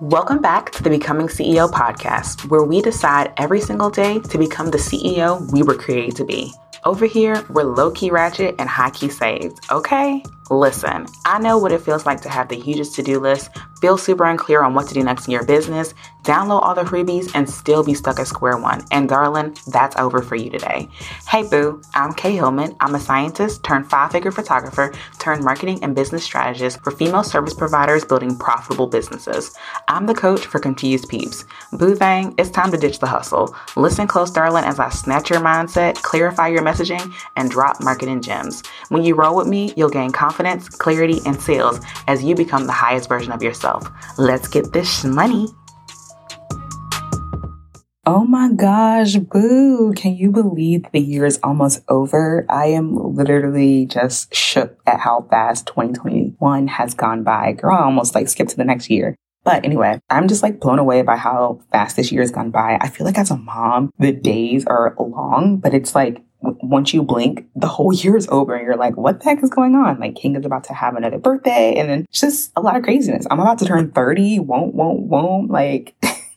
Welcome back to the Becoming CEO podcast, where we decide every single day to become the CEO we were created to be. Over here, we're low key ratchet and high key saved, okay? Listen, I know what it feels like to have the hugest to do list, feel super unclear on what to do next in your business, download all the freebies, and still be stuck at square one. And darling, that's over for you today. Hey boo, I'm Kay Hillman. I'm a scientist turned five figure photographer turned marketing and business strategist for female service providers building profitable businesses. I'm the coach for confused peeps. Boo thang, it's time to ditch the hustle. Listen close, darling, as I snatch your mindset, clarify your messaging, and drop marketing gems. When you roll with me, you'll gain confidence confidence, clarity, and sales as you become the highest version of yourself. Let's get this money. Oh my gosh, boo. Can you believe the year is almost over? I am literally just shook at how fast 2021 has gone by. Girl, I almost like skipped to the next year. But anyway, I'm just like blown away by how fast this year has gone by. I feel like as a mom, the days are long, but it's like once you blink, the whole year is over and you're like, what the heck is going on? Like King is about to have another birthday and then just a lot of craziness. I'm about to turn 30, won't, won't, won't. Like,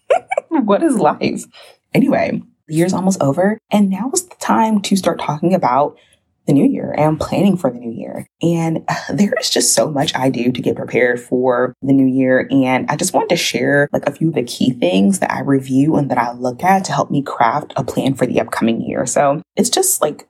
what is life? Anyway, the year's almost over and now is the time to start talking about the new year and planning for the new year. And uh, there is just so much I do to get prepared for the new year. And I just wanted to share like a few of the key things that I review and that I look at to help me craft a plan for the upcoming year. So it's just like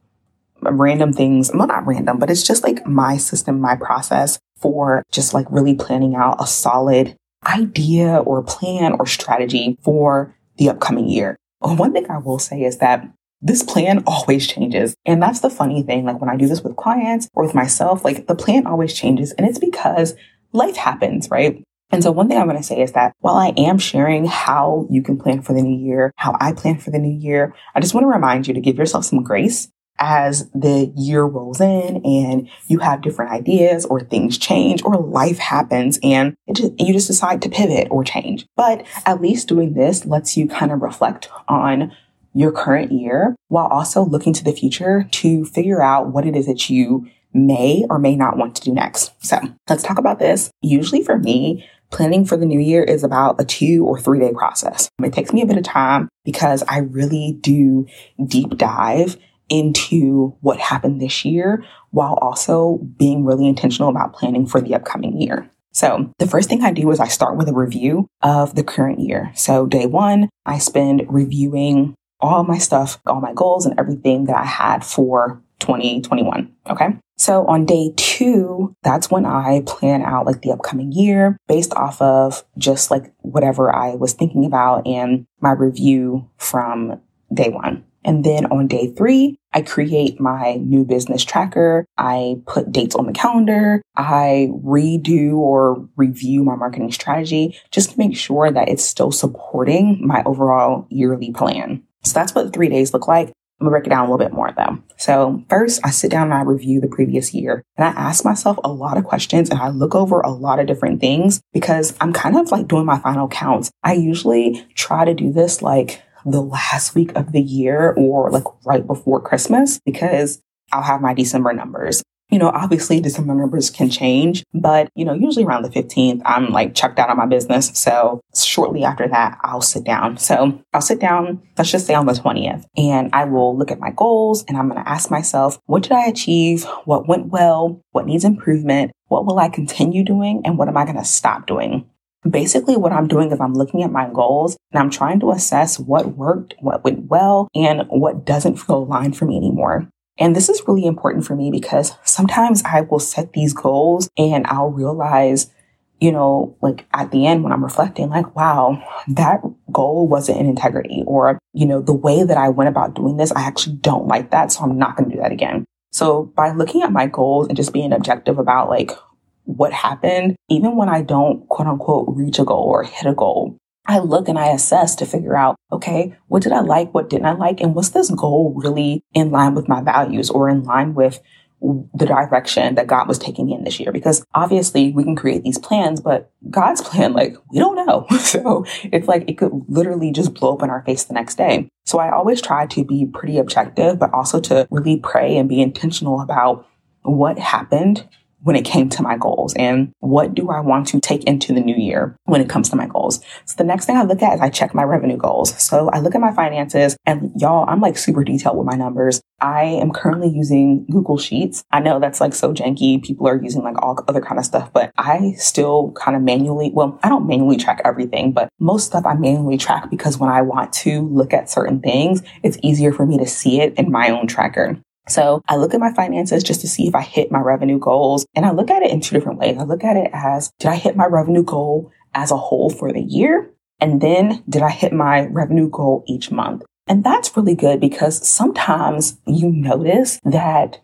random things. Well, not random, but it's just like my system, my process for just like really planning out a solid idea or plan or strategy for the upcoming year. One thing I will say is that this plan always changes. And that's the funny thing. Like when I do this with clients or with myself, like the plan always changes. And it's because life happens, right? And so one thing I'm going to say is that while I am sharing how you can plan for the new year, how I plan for the new year, I just want to remind you to give yourself some grace as the year rolls in and you have different ideas or things change or life happens and just, you just decide to pivot or change. But at least doing this lets you kind of reflect on your current year while also looking to the future to figure out what it is that you may or may not want to do next. So let's talk about this. Usually for me, planning for the new year is about a two or three day process. It takes me a bit of time because I really do deep dive into what happened this year while also being really intentional about planning for the upcoming year. So the first thing I do is I start with a review of the current year. So day one, I spend reviewing all my stuff, all my goals and everything that I had for 2021. Okay. So on day two, that's when I plan out like the upcoming year based off of just like whatever I was thinking about and my review from day one. And then on day three, I create my new business tracker. I put dates on the calendar. I redo or review my marketing strategy just to make sure that it's still supporting my overall yearly plan. So that's what three days look like. I'm gonna break it down a little bit more though. So first I sit down and I review the previous year and I ask myself a lot of questions and I look over a lot of different things because I'm kind of like doing my final counts. I usually try to do this like the last week of the year or like right before Christmas because I'll have my December numbers you know, obviously December numbers can change, but you know, usually around the 15th, I'm like checked out of my business. So shortly after that, I'll sit down. So I'll sit down, let's just say on the 20th, and I will look at my goals and I'm going to ask myself, what did I achieve? What went well? What needs improvement? What will I continue doing? And what am I going to stop doing? Basically, what I'm doing is I'm looking at my goals and I'm trying to assess what worked, what went well, and what doesn't feel aligned for me anymore. And this is really important for me because sometimes I will set these goals and I'll realize, you know, like at the end when I'm reflecting, like, wow, that goal wasn't in integrity. Or, you know, the way that I went about doing this, I actually don't like that. So I'm not going to do that again. So by looking at my goals and just being objective about like what happened, even when I don't quote unquote reach a goal or hit a goal, I look and I assess to figure out, okay, what did I like? What didn't I like? And was this goal really in line with my values or in line with the direction that God was taking me in this year? Because obviously we can create these plans, but God's plan, like, we don't know. So it's like it could literally just blow up in our face the next day. So I always try to be pretty objective, but also to really pray and be intentional about what happened when it came to my goals and what do I want to take into the new year when it comes to my goals. So the next thing I look at is I check my revenue goals. So I look at my finances and y'all, I'm like super detailed with my numbers. I am currently using Google Sheets. I know that's like so janky. People are using like all other kind of stuff, but I still kind of manually, well, I don't manually track everything, but most stuff I manually track because when I want to look at certain things, it's easier for me to see it in my own tracker. So I look at my finances just to see if I hit my revenue goals. And I look at it in two different ways. I look at it as did I hit my revenue goal as a whole for the year? And then did I hit my revenue goal each month? And that's really good because sometimes you notice that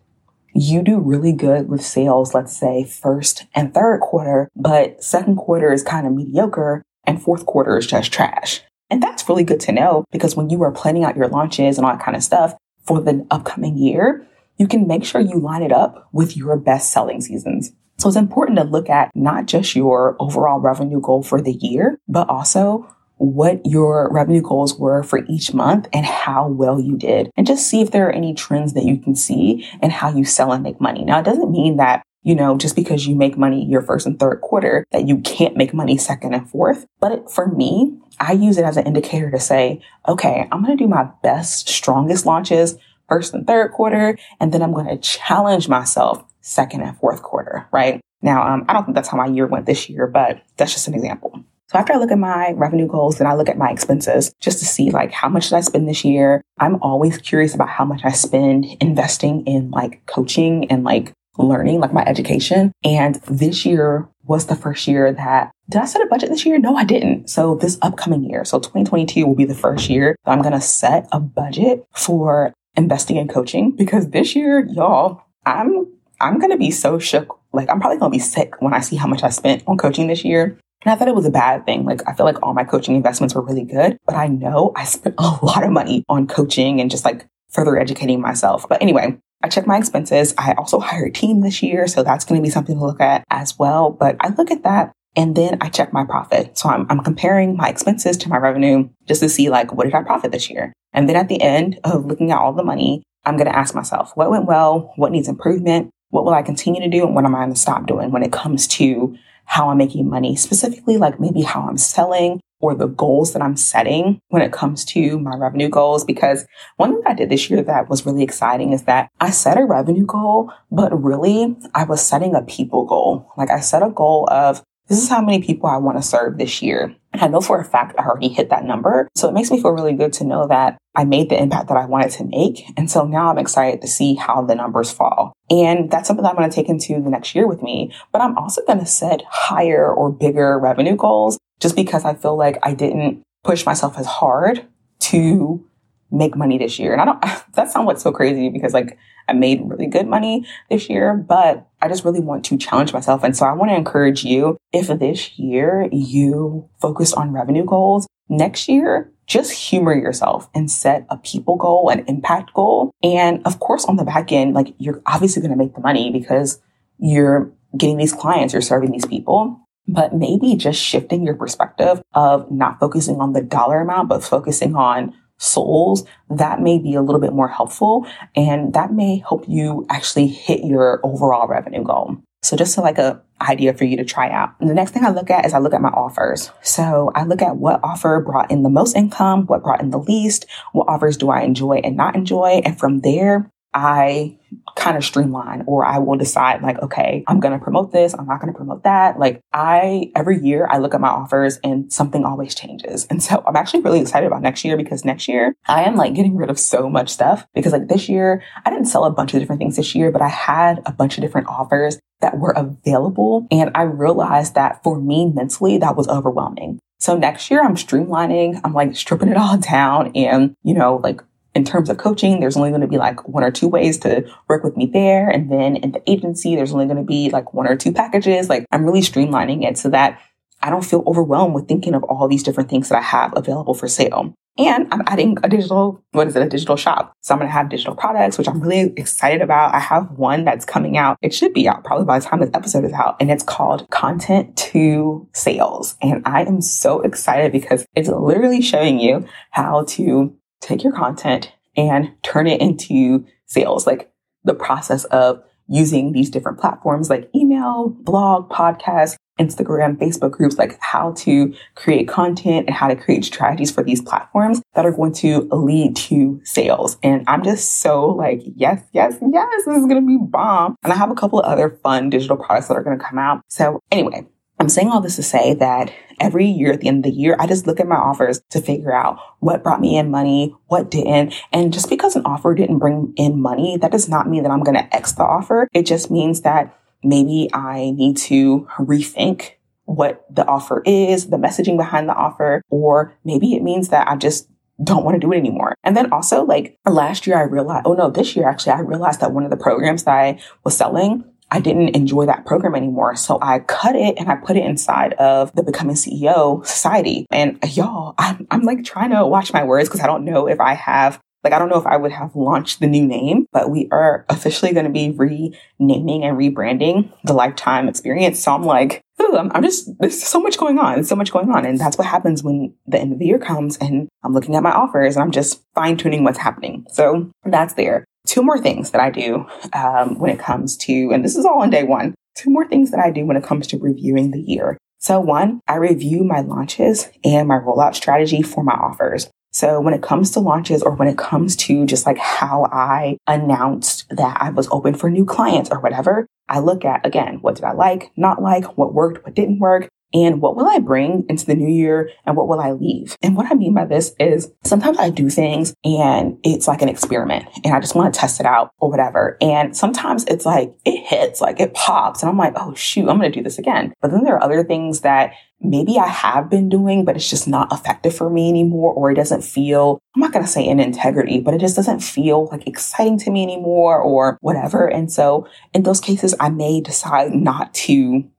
you do really good with sales, let's say first and third quarter, but second quarter is kind of mediocre and fourth quarter is just trash. And that's really good to know because when you are planning out your launches and all that kind of stuff, for the upcoming year, you can make sure you line it up with your best selling seasons. So it's important to look at not just your overall revenue goal for the year, but also what your revenue goals were for each month and how well you did and just see if there are any trends that you can see and how you sell and make money. Now, it doesn't mean that you know, just because you make money your first and third quarter, that you can't make money second and fourth. But for me, I use it as an indicator to say, okay, I'm going to do my best, strongest launches first and third quarter, and then I'm going to challenge myself second and fourth quarter, right? Now, um, I don't think that's how my year went this year, but that's just an example. So after I look at my revenue goals, then I look at my expenses just to see like how much did I spend this year. I'm always curious about how much I spend investing in like coaching and like learning, like my education. And this year was the first year that did I set a budget this year? No, I didn't. So this upcoming year, so 2022 will be the first year that I'm going to set a budget for investing in coaching because this year, y'all, I'm I'm going to be so shook. Like I'm probably going to be sick when I see how much I spent on coaching this year. And I thought it was a bad thing. Like I feel like all my coaching investments were really good, but I know I spent a lot of money on coaching and just like further educating myself. But anyway, I check my expenses. I also hired a team this year, so that's going to be something to look at as well. But I look at that and then I check my profit. So I'm, I'm comparing my expenses to my revenue just to see like, what did I profit this year? And then at the end of looking at all the money, I'm going to ask myself, what went well? What needs improvement? What will I continue to do? And what am I going to stop doing when it comes to how I'm making money, specifically like maybe how I'm selling or the goals that I'm setting when it comes to my revenue goals. Because one thing I did this year that was really exciting is that I set a revenue goal, but really I was setting a people goal. Like I set a goal of this is how many people I want to serve this year. And I know for a fact I already hit that number. So it makes me feel really good to know that I made the impact that I wanted to make. And so now I'm excited to see how the numbers fall. And that's something that I'm going to take into the next year with me. But I'm also going to set higher or bigger revenue goals just because I feel like I didn't push myself as hard to make money this year. And I don't, that sounds like so crazy because like I made really good money this year, but I just really want to challenge myself. And so I want to encourage you if this year you focus on revenue goals, next year, just humor yourself and set a people goal, an impact goal. And of course, on the back end, like you're obviously going to make the money because you're getting these clients, you're serving these people but maybe just shifting your perspective of not focusing on the dollar amount, but focusing on souls, that may be a little bit more helpful and that may help you actually hit your overall revenue goal. So just to like a idea for you to try out. And the next thing I look at is I look at my offers. So I look at what offer brought in the most income, what brought in the least, what offers do I enjoy and not enjoy. And from there, I kind of streamline or I will decide like, okay, I'm going to promote this. I'm not going to promote that. Like I, every year I look at my offers and something always changes. And so I'm actually really excited about next year because next year I am like getting rid of so much stuff because like this year I didn't sell a bunch of different things this year, but I had a bunch of different offers that were available. And I realized that for me mentally, that was overwhelming. So next year I'm streamlining. I'm like stripping it all down and, you know, like in terms of coaching, there's only going to be like one or two ways to work with me there. And then in the agency, there's only going to be like one or two packages. Like I'm really streamlining it so that I don't feel overwhelmed with thinking of all these different things that I have available for sale. And I'm adding a digital, what is it, a digital shop. So I'm going to have digital products, which I'm really excited about. I have one that's coming out. It should be out probably by the time this episode is out. And it's called Content to Sales. And I am so excited because it's literally showing you how to take your content and turn it into sales, like the process of using these different platforms like email, blog, podcast, Instagram, Facebook groups, like how to create content and how to create strategies for these platforms that are going to lead to sales. And I'm just so like, yes, yes, yes, this is going to be bomb. And I have a couple of other fun digital products that are going to come out. So anyway, I'm saying all this to say that every year at the end of the year, I just look at my offers to figure out what brought me in money, what didn't. And just because an offer didn't bring in money, that does not mean that I'm going to X the offer. It just means that maybe I need to rethink what the offer is, the messaging behind the offer, or maybe it means that I just don't want to do it anymore. And then also like last year I realized, oh no, this year actually I realized that one of the programs that I was selling I didn't enjoy that program anymore. So I cut it and I put it inside of the Becoming CEO Society. And y'all, I'm, I'm like trying to watch my words because I don't know if I have like, I don't know if I would have launched the new name, but we are officially going to be renaming and rebranding the lifetime experience. So I'm like, I'm, I'm just, there's so much going on. So much going on. And that's what happens when the end of the year comes and I'm looking at my offers and I'm just fine tuning what's happening. So that's there. Two more things that I do um, when it comes to, and this is all on day one, two more things that I do when it comes to reviewing the year. So one, I review my launches and my rollout strategy for my offers. So when it comes to launches or when it comes to just like how I announced that I was open for new clients or whatever, I look at again, what did I like, not like, what worked, what didn't work, and what will I bring into the new year and what will I leave? And what I mean by this is sometimes I do things and it's like an experiment and I just want to test it out or whatever. And sometimes it's like it hits, like it pops and I'm like, oh shoot, I'm going to do this again. But then there are other things that maybe I have been doing, but it's just not effective for me anymore, or it doesn't feel, I'm not going to say in integrity, but it just doesn't feel like exciting to me anymore or whatever. And so in those cases, I may decide not to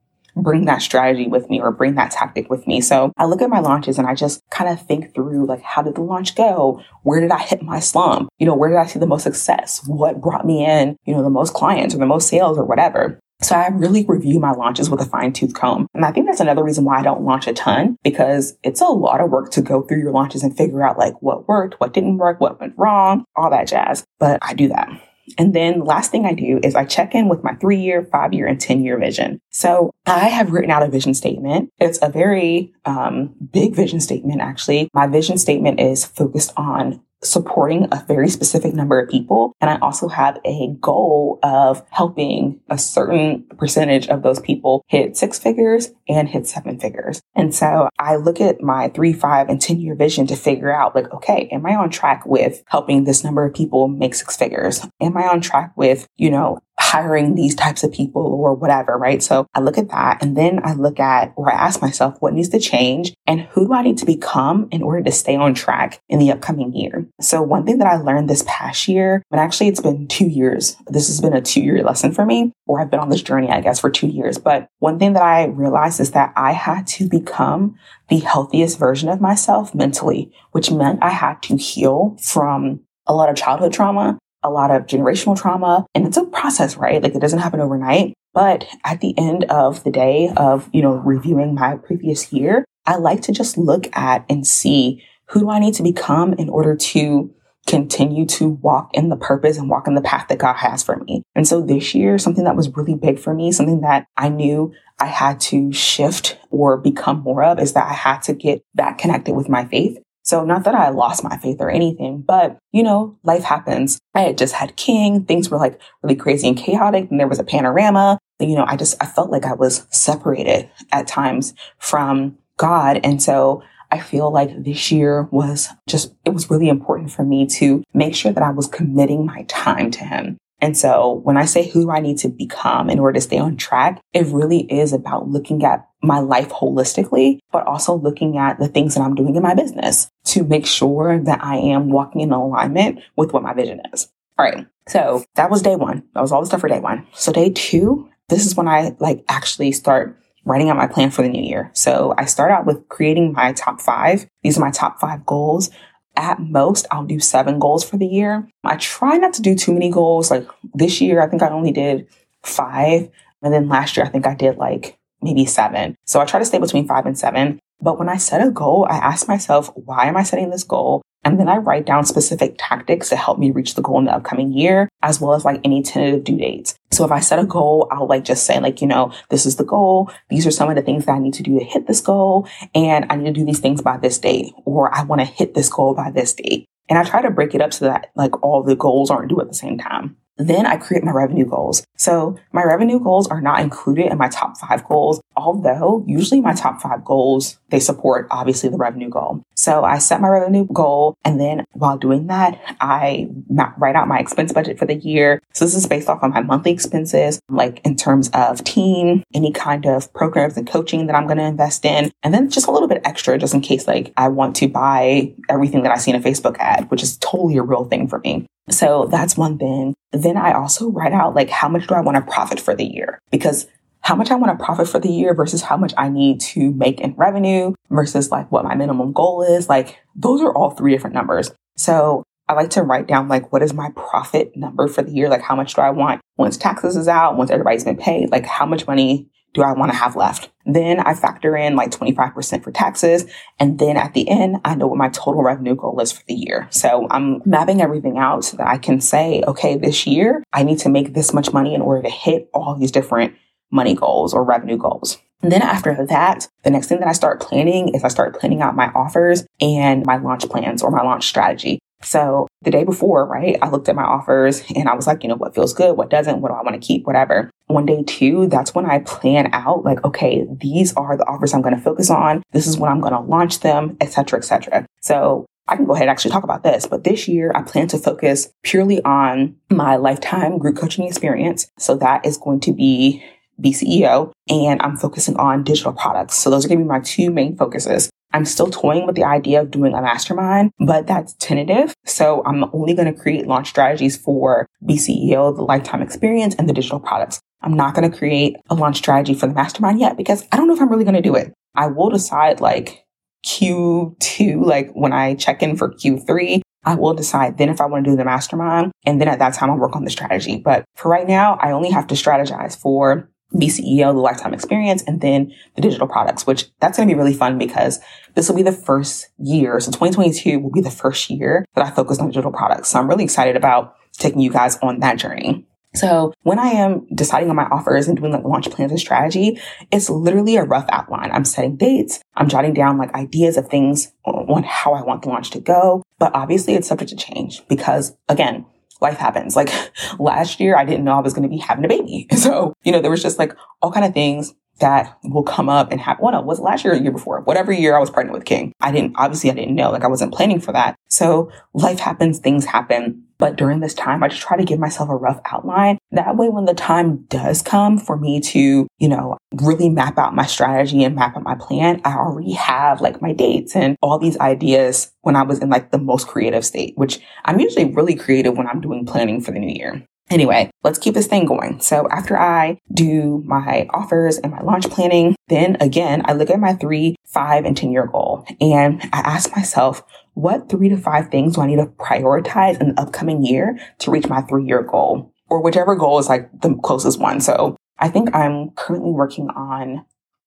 bring that strategy with me or bring that tactic with me. So I look at my launches and I just kind of think through like, how did the launch go? Where did I hit my slump? You know, where did I see the most success? What brought me in, you know, the most clients or the most sales or whatever? So I really review my launches with a fine tooth comb. And I think that's another reason why I don't launch a ton because it's a lot of work to go through your launches and figure out like what worked, what didn't work, what went wrong, all that jazz. But I do that. And then last thing I do is I check in with my three year, five year, and 10 year vision. So I have written out a vision statement. It's a very um, big vision statement, actually. My vision statement is focused on supporting a very specific number of people. And I also have a goal of helping a certain percentage of those people hit six figures and hit seven figures. And so I look at my three, five, and 10 year vision to figure out like, okay, am I on track with helping this number of people make six figures? Am I on track with, you know, hiring these types of people or whatever, right? So I look at that and then I look at or I ask myself what needs to change and who do I need to become in order to stay on track in the upcoming year? So one thing that I learned this past year, but actually it's been two years. This has been a two year lesson for me, or I've been on this journey, I guess, for two years. But one thing that I realized is that I had to become the healthiest version of myself mentally, which meant I had to heal from a lot of childhood trauma a lot of generational trauma and it's a process, right? Like it doesn't happen overnight. But at the end of the day of, you know, reviewing my previous year, I like to just look at and see who do I need to become in order to continue to walk in the purpose and walk in the path that God has for me. And so this year, something that was really big for me, something that I knew I had to shift or become more of is that I had to get back connected with my faith. So not that I lost my faith or anything, but you know, life happens. I had just had King. Things were like really crazy and chaotic. And there was a panorama. You know, I just, I felt like I was separated at times from God. And so I feel like this year was just, it was really important for me to make sure that I was committing my time to him. And so when I say who I need to become in order to stay on track, it really is about looking at my life holistically, but also looking at the things that I'm doing in my business to make sure that I am walking in alignment with what my vision is. All right. So that was day one. That was all the stuff for day one. So day two, this is when I like actually start writing out my plan for the new year. So I start out with creating my top five. These are my top five goals at most, I'll do seven goals for the year. I try not to do too many goals. Like this year, I think I only did five. And then last year, I think I did like maybe seven. So I try to stay between five and seven. But when I set a goal, I ask myself, why am I setting this goal? And then I write down specific tactics to help me reach the goal in the upcoming year, as well as like any tentative due dates. So if I set a goal, I'll like just say like, you know, this is the goal. These are some of the things that I need to do to hit this goal. And I need to do these things by this date, or I want to hit this goal by this date. And I try to break it up so that like all the goals aren't due at the same time. Then I create my revenue goals. So my revenue goals are not included in my top five goals, although usually my top five goals, they support obviously the revenue goal. So I set my revenue goal. And then while doing that, I write out my expense budget for the year. So this is based off of my monthly expenses, like in terms of team, any kind of programs and coaching that I'm going to invest in. And then just a little bit extra just in case like I want to buy everything that I see in a Facebook ad, which is totally a real thing for me. So that's one thing. Then I also write out like how much do I want to profit for the year? Because how much I want to profit for the year versus how much I need to make in revenue versus like what my minimum goal is. Like those are all three different numbers. So I like to write down like what is my profit number for the year? Like how much do I want once taxes is out, once everybody's been paid? Like how much money do I want to have left? Then I factor in like 25% for taxes. And then at the end, I know what my total revenue goal is for the year. So I'm mapping everything out so that I can say, okay, this year I need to make this much money in order to hit all these different money goals or revenue goals. And then after that, the next thing that I start planning is I start planning out my offers and my launch plans or my launch strategy. So the day before, right, I looked at my offers and I was like, you know, what feels good, what doesn't, what do I want to keep, whatever. One day two, that's when I plan out like, okay, these are the offers I'm going to focus on. This is when I'm going to launch them, etc., etc. So I can go ahead and actually talk about this, but this year I plan to focus purely on my lifetime group coaching experience. So that is going to be BCEO and I'm focusing on digital products. So those are going to be my two main focuses. I'm still toying with the idea of doing a mastermind, but that's tentative. So I'm only going to create launch strategies for BCEO, the lifetime experience and the digital products. I'm not going to create a launch strategy for the mastermind yet because I don't know if I'm really going to do it. I will decide like Q2, like when I check in for Q3, I will decide then if I want to do the mastermind. And then at that time, I'll work on the strategy. But for right now, I only have to strategize for BCEO, the lifetime experience, and then the digital products, which that's going to be really fun because this will be the first year. So 2022 will be the first year that I focus on digital products. So I'm really excited about taking you guys on that journey. So when I am deciding on my offers and doing like launch plans and strategy, it's literally a rough outline. I'm setting dates. I'm jotting down like ideas of things on how I want the launch to go. But obviously it's subject to change because again, life happens. Like last year, I didn't know I was going to be having a baby. So, you know, there was just like all kind of things that will come up and happen. Well, no, was last year or the year before? Whatever year I was pregnant with King. I didn't, obviously I didn't know, like I wasn't planning for that. So life happens, things happen. But during this time, I just try to give myself a rough outline. That way, when the time does come for me to, you know, really map out my strategy and map out my plan, I already have like my dates and all these ideas when I was in like the most creative state, which I'm usually really creative when I'm doing planning for the new year. Anyway, let's keep this thing going. So after I do my offers and my launch planning, then again, I look at my three, five, and 10 year goal and I ask myself, what three to five things do I need to prioritize in the upcoming year to reach my three year goal or whichever goal is like the closest one. So I think I'm currently working on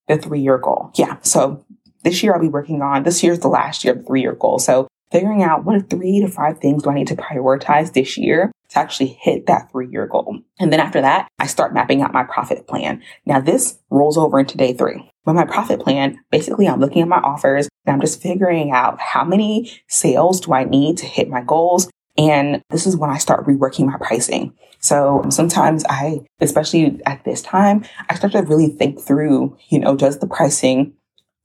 the three year goal. Yeah. So this year I'll be working on, this year's the last year of the three year goal. So figuring out what three to five things do I need to prioritize this year to actually hit that three year goal. And then after that, I start mapping out my profit plan. Now this rolls over into day three. But my profit plan, basically I'm looking at my offers and I'm just figuring out how many sales do I need to hit my goals. And this is when I start reworking my pricing. So sometimes I, especially at this time, I start to really think through, you know, does the pricing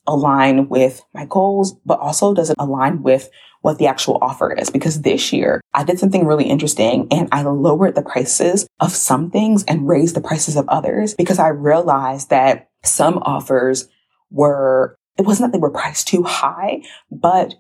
align with my goals, but also does it align with what the actual offer is. Because this year I did something really interesting and I lowered the prices of some things and raised the prices of others because I realized that some offers were, it wasn't that they were priced too high, but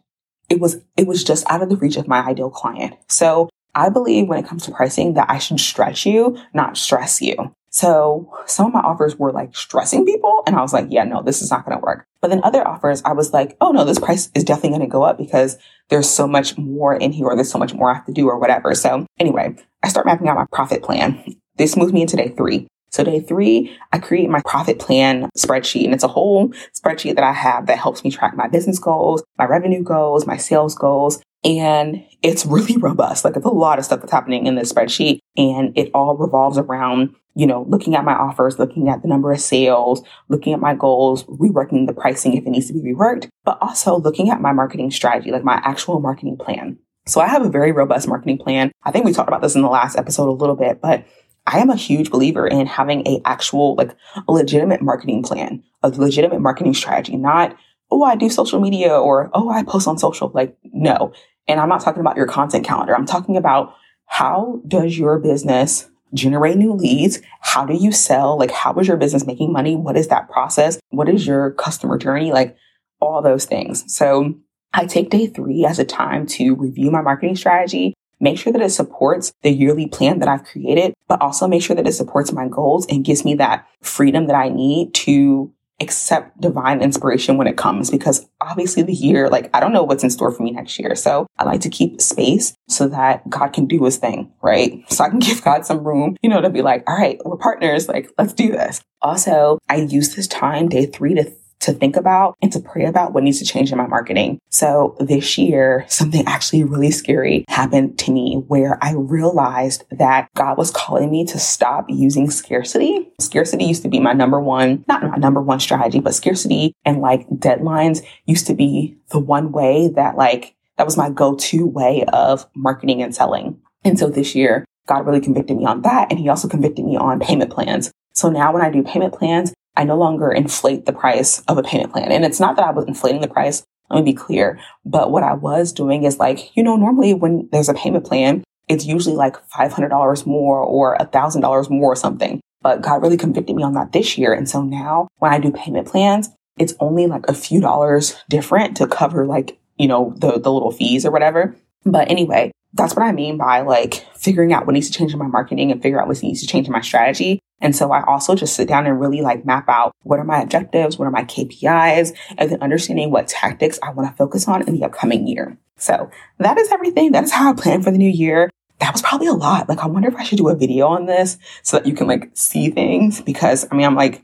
it was, it was just out of the reach of my ideal client. So I believe when it comes to pricing that I should stretch you, not stress you. So some of my offers were like stressing people. And I was like, yeah, no, this is not going to work. But then other offers, I was like, oh no, this price is definitely going to go up because there's so much more in here or there's so much more I have to do or whatever. So anyway, I start mapping out my profit plan. This moves me into day three. So day three, I create my profit plan spreadsheet and it's a whole spreadsheet that I have that helps me track my business goals, my revenue goals, my sales goals. and it's really robust. Like it's a lot of stuff that's happening in this spreadsheet and it all revolves around, you know, looking at my offers, looking at the number of sales, looking at my goals, reworking the pricing if it needs to be reworked, but also looking at my marketing strategy, like my actual marketing plan. So I have a very robust marketing plan. I think we talked about this in the last episode a little bit, but I am a huge believer in having a actual, like a legitimate marketing plan, a legitimate marketing strategy, not, oh, I do social media or, oh, I post on social. Like, no. And I'm not talking about your content calendar. I'm talking about how does your business generate new leads? How do you sell? Like, how is your business making money? What is that process? What is your customer journey? Like, all those things. So I take day three as a time to review my marketing strategy, make sure that it supports the yearly plan that I've created, but also make sure that it supports my goals and gives me that freedom that I need to accept divine inspiration when it comes because obviously the year, like I don't know what's in store for me next year. So I like to keep space so that God can do his thing, right? So I can give God some room, you know, to be like, all right, we're partners. Like, let's do this. Also, I use this time, day three to to think about and to pray about what needs to change in my marketing. So this year, something actually really scary happened to me where I realized that God was calling me to stop using scarcity. Scarcity used to be my number one, not my number one strategy, but scarcity and like deadlines used to be the one way that like, that was my go-to way of marketing and selling. And so this year, God really convicted me on that. And he also convicted me on payment plans. So now when I do payment plans, I no longer inflate the price of a payment plan. And it's not that I was inflating the price. Let me be clear. But what I was doing is like, you know, normally when there's a payment plan, it's usually like $500 more or $1,000 more or something. But God really convicted me on that this year. And so now when I do payment plans, it's only like a few dollars different to cover like, you know, the, the little fees or whatever. But anyway, that's what I mean by like figuring out what needs to change in my marketing and figure out what needs to change in my strategy. And so I also just sit down and really like map out what are my objectives, what are my KPIs, and then understanding what tactics I want to focus on in the upcoming year. So that is everything. That is how I plan for the new year. That was probably a lot. Like, I wonder if I should do a video on this so that you can like see things because I mean, I'm like,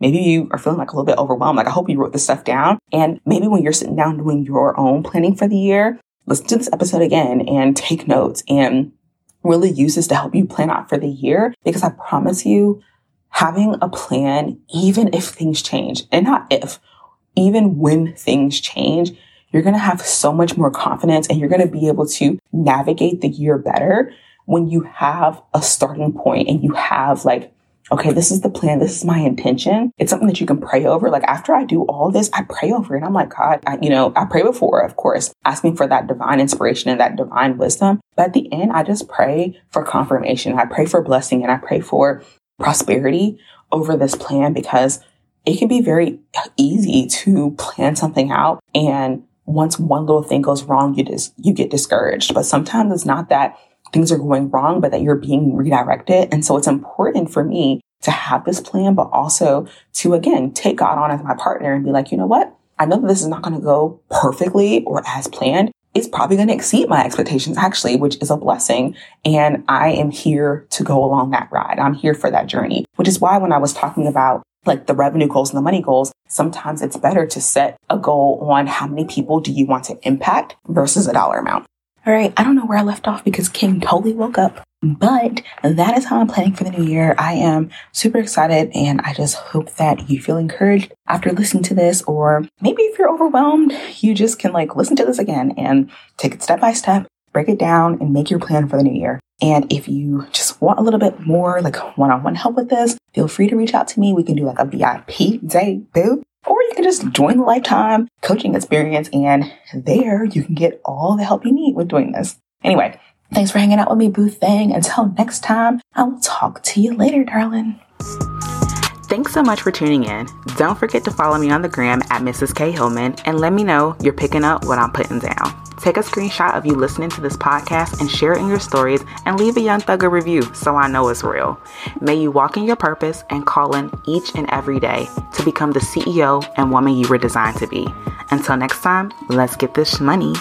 maybe you are feeling like a little bit overwhelmed. Like, I hope you wrote this stuff down. And maybe when you're sitting down doing your own planning for the year, listen to this episode again and take notes and really use this to help you plan out for the year because I promise you, having a plan, even if things change, and not if, even when things change, you're going to have so much more confidence and you're going to be able to navigate the year better when you have a starting point and you have like okay, this is the plan. This is my intention. It's something that you can pray over. Like after I do all this, I pray over it. I'm like, God, I, you know, I pray before, of course, asking for that divine inspiration and that divine wisdom. But at the end, I just pray for confirmation. I pray for blessing and I pray for prosperity over this plan because it can be very easy to plan something out and once one little thing goes wrong, you just, you get discouraged. But sometimes it's not that things are going wrong, but that you're being redirected. And so it's important for me to have this plan, but also to again, take God on as my partner and be like, you know what? I know that this is not going to go perfectly or as planned. It's probably going to exceed my expectations actually, which is a blessing. And I am here to go along that ride. I'm here for that journey, which is why when I was talking about like the revenue goals and the money goals, sometimes it's better to set a goal on how many people do you want to impact versus a dollar amount. All right, I don't know where I left off because King totally woke up, but that is how I'm planning for the new year. I am super excited and I just hope that you feel encouraged after listening to this, or maybe if you're overwhelmed, you just can like listen to this again and take it step by step, break it down, and make your plan for the new year. And if you just want a little bit more like one on one help with this, feel free to reach out to me. We can do like a VIP day, boo. Or you can just join the lifetime coaching experience and there you can get all the help you need with doing this. Anyway, thanks for hanging out with me, Boo Thang. Until next time, I will talk to you later, darling. Thanks so much for tuning in. Don't forget to follow me on the gram at Mrs. K. Hillman and let me know you're picking up what I'm putting down. Take a screenshot of you listening to this podcast and share it in your stories and leave a Young Thugger review so I know it's real. May you walk in your purpose and call in each and every day to become the CEO and woman you were designed to be. Until next time, let's get this money.